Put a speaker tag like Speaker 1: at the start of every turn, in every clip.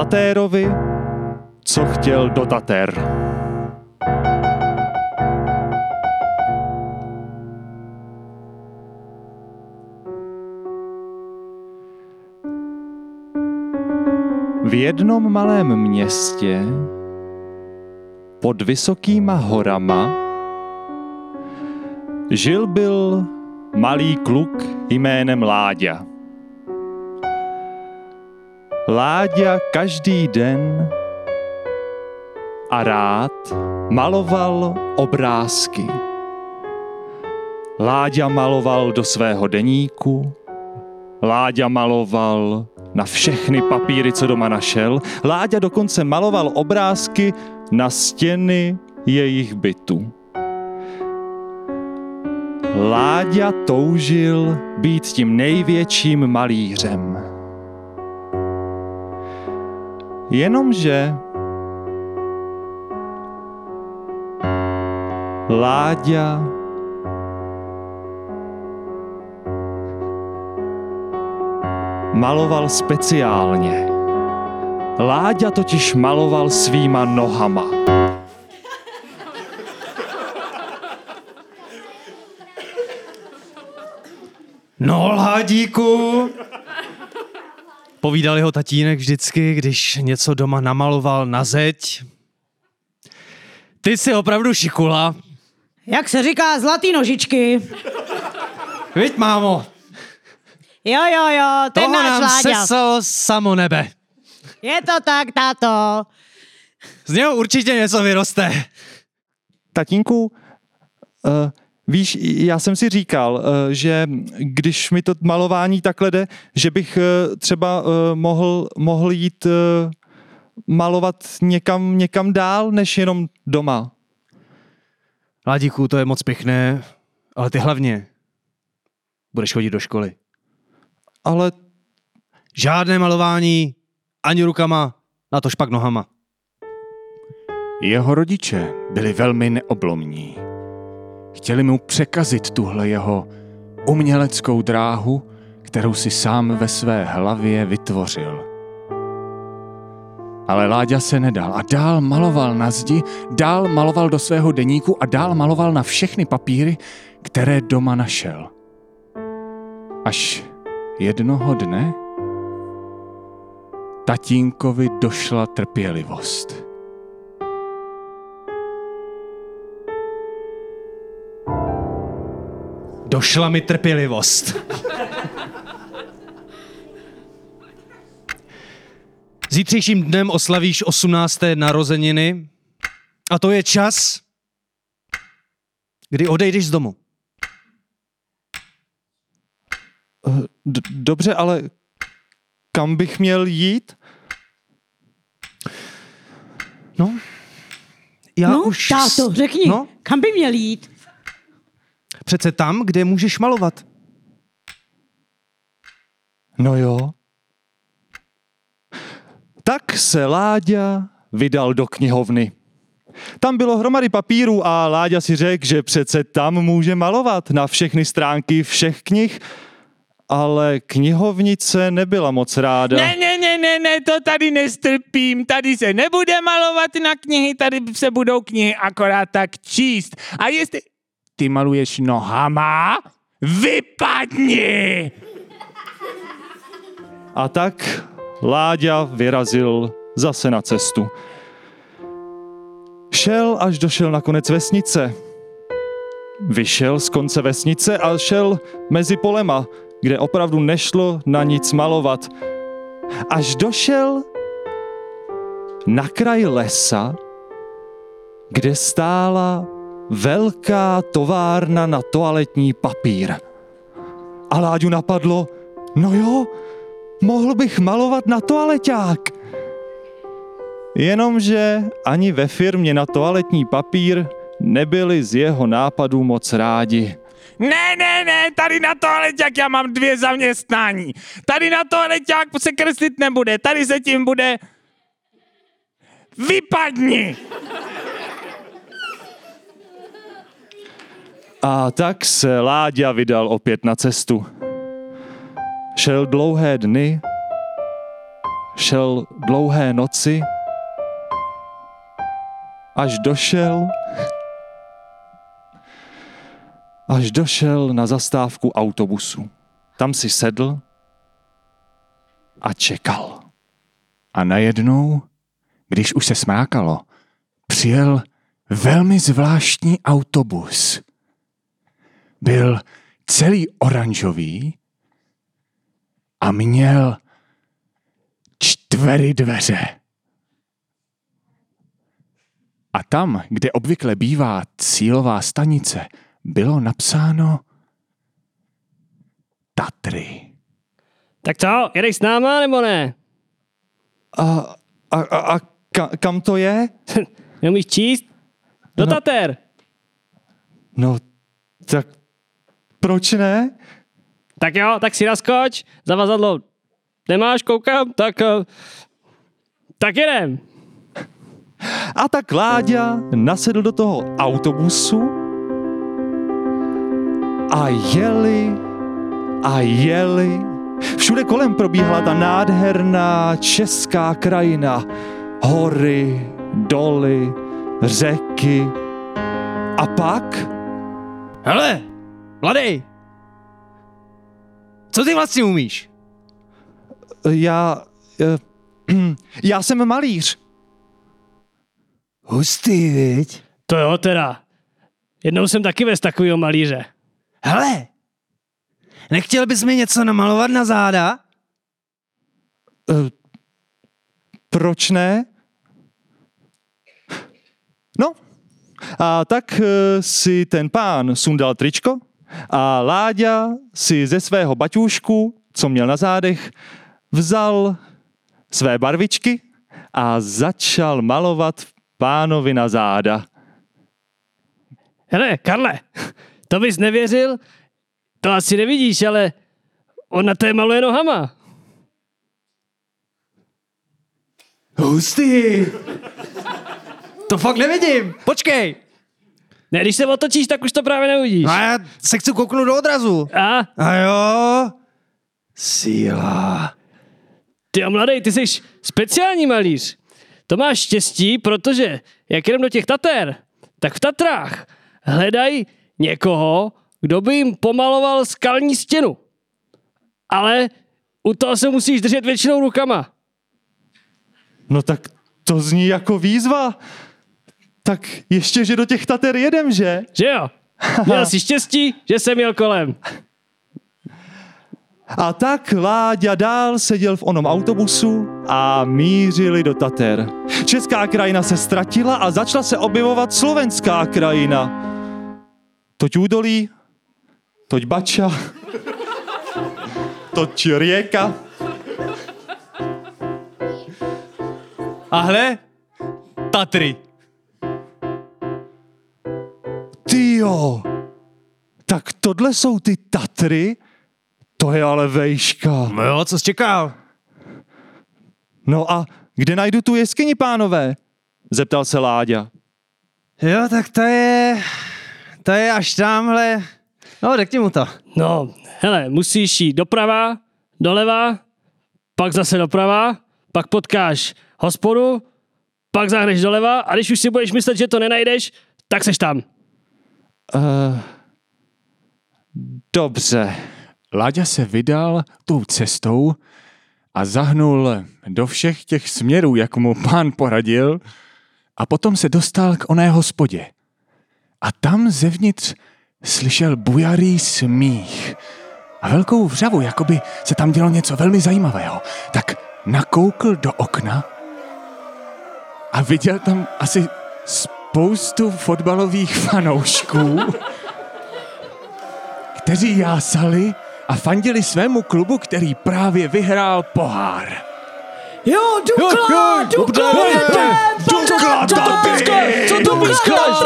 Speaker 1: Tatérovi, co chtěl do Tater. V jednom malém městě pod vysokýma horama žil byl malý kluk jménem Láďa. Láďa každý den a rád maloval obrázky. Láďa maloval do svého deníku, Láďa maloval na všechny papíry, co doma našel. Láďa dokonce maloval obrázky na stěny jejich bytu. Láďa toužil být tím největším malířem. Jenomže Láďa maloval speciálně. Láďa totiž maloval svýma nohama.
Speaker 2: No, Ládíku! Povídal jeho tatínek vždycky, když něco doma namaloval na zeď. Ty jsi opravdu šikula.
Speaker 3: Jak se říká, zlatý nožičky.
Speaker 2: Viď, mámo,
Speaker 3: Jo, jo, jo, ten
Speaker 2: toho
Speaker 3: náš
Speaker 2: nám seslo samo nebe.
Speaker 3: Je to tak, táto.
Speaker 2: Z něho určitě něco vyroste.
Speaker 1: Tatínku, uh, víš, já jsem si říkal, uh, že když mi to malování takhle jde, že bych uh, třeba uh, mohl, mohl jít malovat někam, někam dál, než jenom doma.
Speaker 2: Ládíku, to je moc pěkné, ale ty hlavně budeš chodit do školy.
Speaker 1: Ale
Speaker 2: Žádné malování, ani rukama, na to špak nohama.
Speaker 4: Jeho rodiče byli velmi neoblomní. Chtěli mu překazit tuhle jeho uměleckou dráhu, kterou si sám ve své hlavě vytvořil. Ale Láďa se nedal a dál maloval na zdi, dál maloval do svého deníku a dál maloval na všechny papíry, které doma našel. Až jednoho dne tatínkovi došla trpělivost.
Speaker 2: Došla mi trpělivost. Zítřejším dnem oslavíš 18. narozeniny a to je čas, kdy odejdeš z domu.
Speaker 1: d- dobře, ale kam bych měl jít?
Speaker 2: No, já
Speaker 3: no,
Speaker 2: už...
Speaker 3: táto, řekni,
Speaker 2: No,
Speaker 3: kam by měl jít?
Speaker 2: Přece tam, kde můžeš malovat.
Speaker 1: No jo. Tak se Láďa vydal do knihovny. Tam bylo hromady papírů a Láďa si řekl, že přece tam může malovat na všechny stránky všech knih, ale knihovnice nebyla moc ráda.
Speaker 5: Ne, ne, ne, ne, ne, to tady nestrpím. Tady se nebude malovat na knihy, tady se budou knihy akorát tak číst. A jestli ty maluješ nohama, vypadni!
Speaker 1: A tak Láďa vyrazil zase na cestu. Šel, až došel na konec vesnice. Vyšel z konce vesnice a šel mezi polema, kde opravdu nešlo na nic malovat. Až došel na kraj lesa, kde stála velká továrna na toaletní papír. A Láďu napadlo, no jo, mohl bych malovat na toaleťák. Jenomže ani ve firmě na toaletní papír nebyli z jeho nápadů moc rádi.
Speaker 5: Ne, ne, ne, tady na toaleťák já mám dvě zaměstnání. Tady na toaleťák se kreslit nebude, tady se tím bude... Vypadni!
Speaker 1: A tak se Láďa vydal opět na cestu. Šel dlouhé dny, šel dlouhé noci, až došel, až došel na zastávku autobusu. Tam si sedl a čekal.
Speaker 4: A najednou, když už se smákalo, přijel velmi zvláštní autobus. Byl celý oranžový a měl čtvery dveře. A tam, kde obvykle bývá cílová stanice, bylo napsáno Tatry.
Speaker 6: Tak co, jedeš s náma nebo ne?
Speaker 1: A, a, a, a ka, kam to je?
Speaker 6: Neumíš číst? Do
Speaker 1: No.
Speaker 6: Tater.
Speaker 1: No, tak proč ne?
Speaker 6: Tak jo, tak si naskoč, zavazadlo nemáš, koukám, tak, eh, tak jedem.
Speaker 1: A tak Láďa nasedl do toho autobusu a jeli a jeli. Všude kolem probíhala ta nádherná česká krajina. Hory, doly, řeky. A pak
Speaker 2: Hele, mladý. Co ty vlastně umíš?
Speaker 1: já... eh, Já jsem malíř.
Speaker 2: Hustý, viď?
Speaker 6: To jo teda. Jednou jsem taky vez takovýho malíře.
Speaker 2: Hele, nechtěl bys mi něco namalovat na záda?
Speaker 1: Eh, Proč ne? No, a tak eh, si ten pán sundal tričko a Láďa si ze svého baťůšku, co měl na zádech, vzal své barvičky a začal malovat pánovi na záda.
Speaker 6: Hele, Karle, to bys nevěřil? To asi nevidíš, ale on na té maluje nohama.
Speaker 2: Hustý. To fakt nevidím. Počkej.
Speaker 6: Ne, když se otočíš, tak už to právě neuvidíš.
Speaker 2: No a já se chci kouknout do odrazu.
Speaker 6: A
Speaker 2: A jo. Síla.
Speaker 6: ty jo, mladý, ty jsi speciální malíř. To máš štěstí, protože jak jdem do těch Tater, tak v Tatrách hledají někoho, kdo by jim pomaloval skalní stěnu. Ale u toho se musíš držet většinou rukama.
Speaker 1: No tak to zní jako výzva. Tak ještě, že do těch tater jedem, že?
Speaker 6: Že jo? Měl jsi štěstí, že jsem měl kolem.
Speaker 1: A tak Láďa dál seděl v onom autobusu a mířili do Tater. Česká krajina se ztratila a začala se objevovat slovenská krajina. Toť údolí, toť bača, toť rieka.
Speaker 2: A hle, Tatry.
Speaker 1: Tyjo, tak tohle jsou ty Tatry? To je ale vejška.
Speaker 2: No jo, co jsi čekal?
Speaker 1: No a kde najdu tu jeskyni, pánové? Zeptal se Láďa.
Speaker 2: Jo, tak to je... To je až tamhle. No, řekni mu to.
Speaker 6: No, hele, musíš jít doprava, doleva, pak zase doprava, pak potkáš hospodu, pak zahneš doleva a když už si budeš myslet, že to nenajdeš, tak seš tam.
Speaker 1: Uh, dobře.
Speaker 4: Láďa se vydal tou cestou a zahnul do všech těch směrů, jak mu pán poradil, a potom se dostal k oné hospodě. A tam zevnitř slyšel bujarý smích a velkou vřavu, jako by se tam dělo něco velmi zajímavého. Tak nakoukl do okna a viděl tam asi spoustu fotbalových fanoušků, kteří jásali a fandili svému klubu, který právě vyhrál pohár.
Speaker 3: Jo, Dukla, Dukla, jedem,
Speaker 2: Dukla, Tatry!
Speaker 3: Co to říkáš?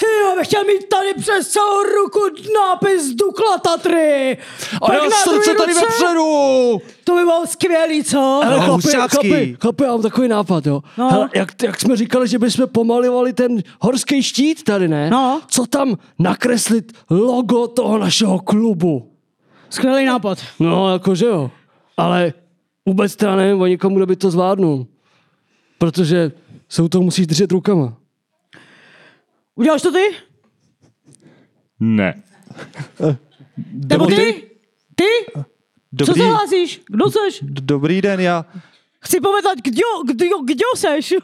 Speaker 3: Ty jo, bych chtěl mít tady přes celou ruku nápis Dukla Tatry.
Speaker 2: A já srdce tady vepředu!
Speaker 3: To by bylo skvělý, co?
Speaker 6: Hele,
Speaker 2: No,
Speaker 6: chlapi, chlapi, chlapi, já mám takový nápad, jo.
Speaker 3: No.
Speaker 6: Hele, jak, jak jsme říkali, že bychom pomalovali ten horský štít tady, ne?
Speaker 3: No.
Speaker 6: Co tam nakreslit logo toho našeho klubu?
Speaker 3: Skvělý nápad.
Speaker 6: No, jakože jo. Ale Vůbec teda nevím o nikomu, kdo by to zvládnul. Protože se u toho musíš držet rukama.
Speaker 3: Uděláš to ty?
Speaker 4: Ne.
Speaker 3: Nebo ty? Ty? Co
Speaker 1: Dobrý,
Speaker 3: se hlásíš? Kdo seš?
Speaker 1: dobrý den, já...
Speaker 3: Chci povedat, kdo, kdo, kdo seš?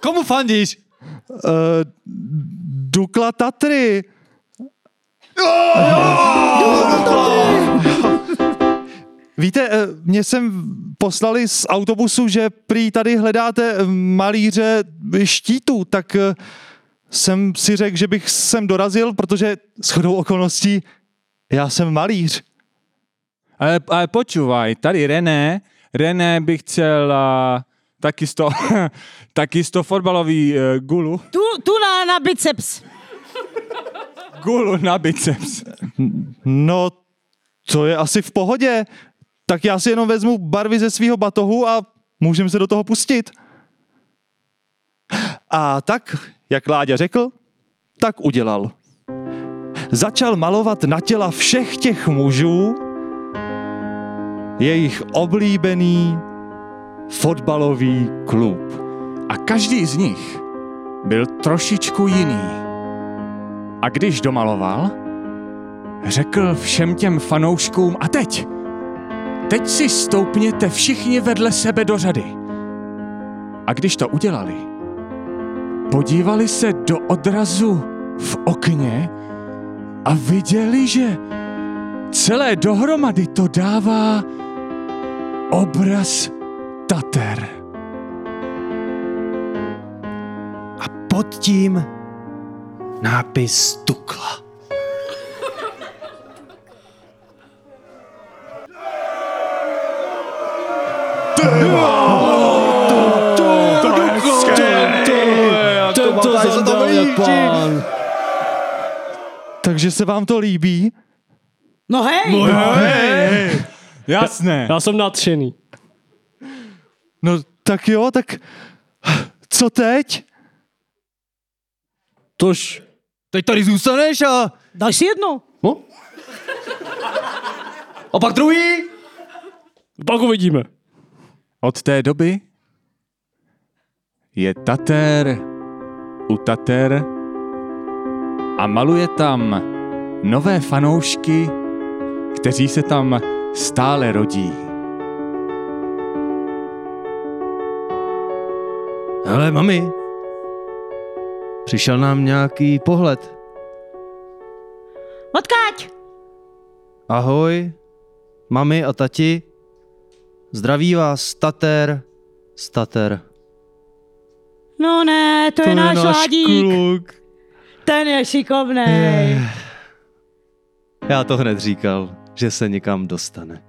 Speaker 2: Komu fandíš?
Speaker 1: Uh, Dukla Tatry. Víte, eh, mě sem poslali z autobusu, že prý tady hledáte eh, malíře štítů, tak eh, jsem si řekl, že bych sem dorazil, protože shodou okolností já jsem malíř.
Speaker 5: Ale, ale počúvaj, tady René, René by chcel uh, takisto, takisto fotbalový uh, gulu,
Speaker 3: tu, tu na, na biceps.
Speaker 5: gulu na biceps.
Speaker 1: No, to je asi v pohodě. Tak já si jenom vezmu barvy ze svého batohu a můžeme se do toho pustit. A tak, jak Láďa řekl, tak udělal. Začal malovat na těla všech těch mužů jejich oblíbený fotbalový klub.
Speaker 4: A každý z nich byl trošičku jiný. A když domaloval, řekl všem těm fanouškům a teď, teď si stoupněte všichni vedle sebe do řady. A když to udělali, podívali se do odrazu v okně a viděli, že celé dohromady to dává obraz Tater.
Speaker 2: A pod tím nápis Tukla.
Speaker 6: Pán.
Speaker 1: Takže se vám to líbí?
Speaker 3: No hej!
Speaker 5: Jasné.
Speaker 6: Já jsem nadšený.
Speaker 1: No tak jo, tak co teď?
Speaker 6: Tož,
Speaker 2: Teď tady zůstaneš a...
Speaker 3: Dáš si jedno.
Speaker 6: no,
Speaker 2: A pak druhý?
Speaker 6: pak uvidíme.
Speaker 4: Od té doby je Tater u Tater a maluje tam nové fanoušky, kteří se tam stále rodí.
Speaker 2: Hele, mami. Přišel nám nějaký pohled.
Speaker 3: Odkáď?
Speaker 2: Ahoj, mami a tati. Zdraví vás Tater, Stater.
Speaker 3: No ne, to, je náš Ládík.
Speaker 2: kluk.
Speaker 3: Ten je šikovnej.
Speaker 2: Já to hned říkal, že se někam dostane.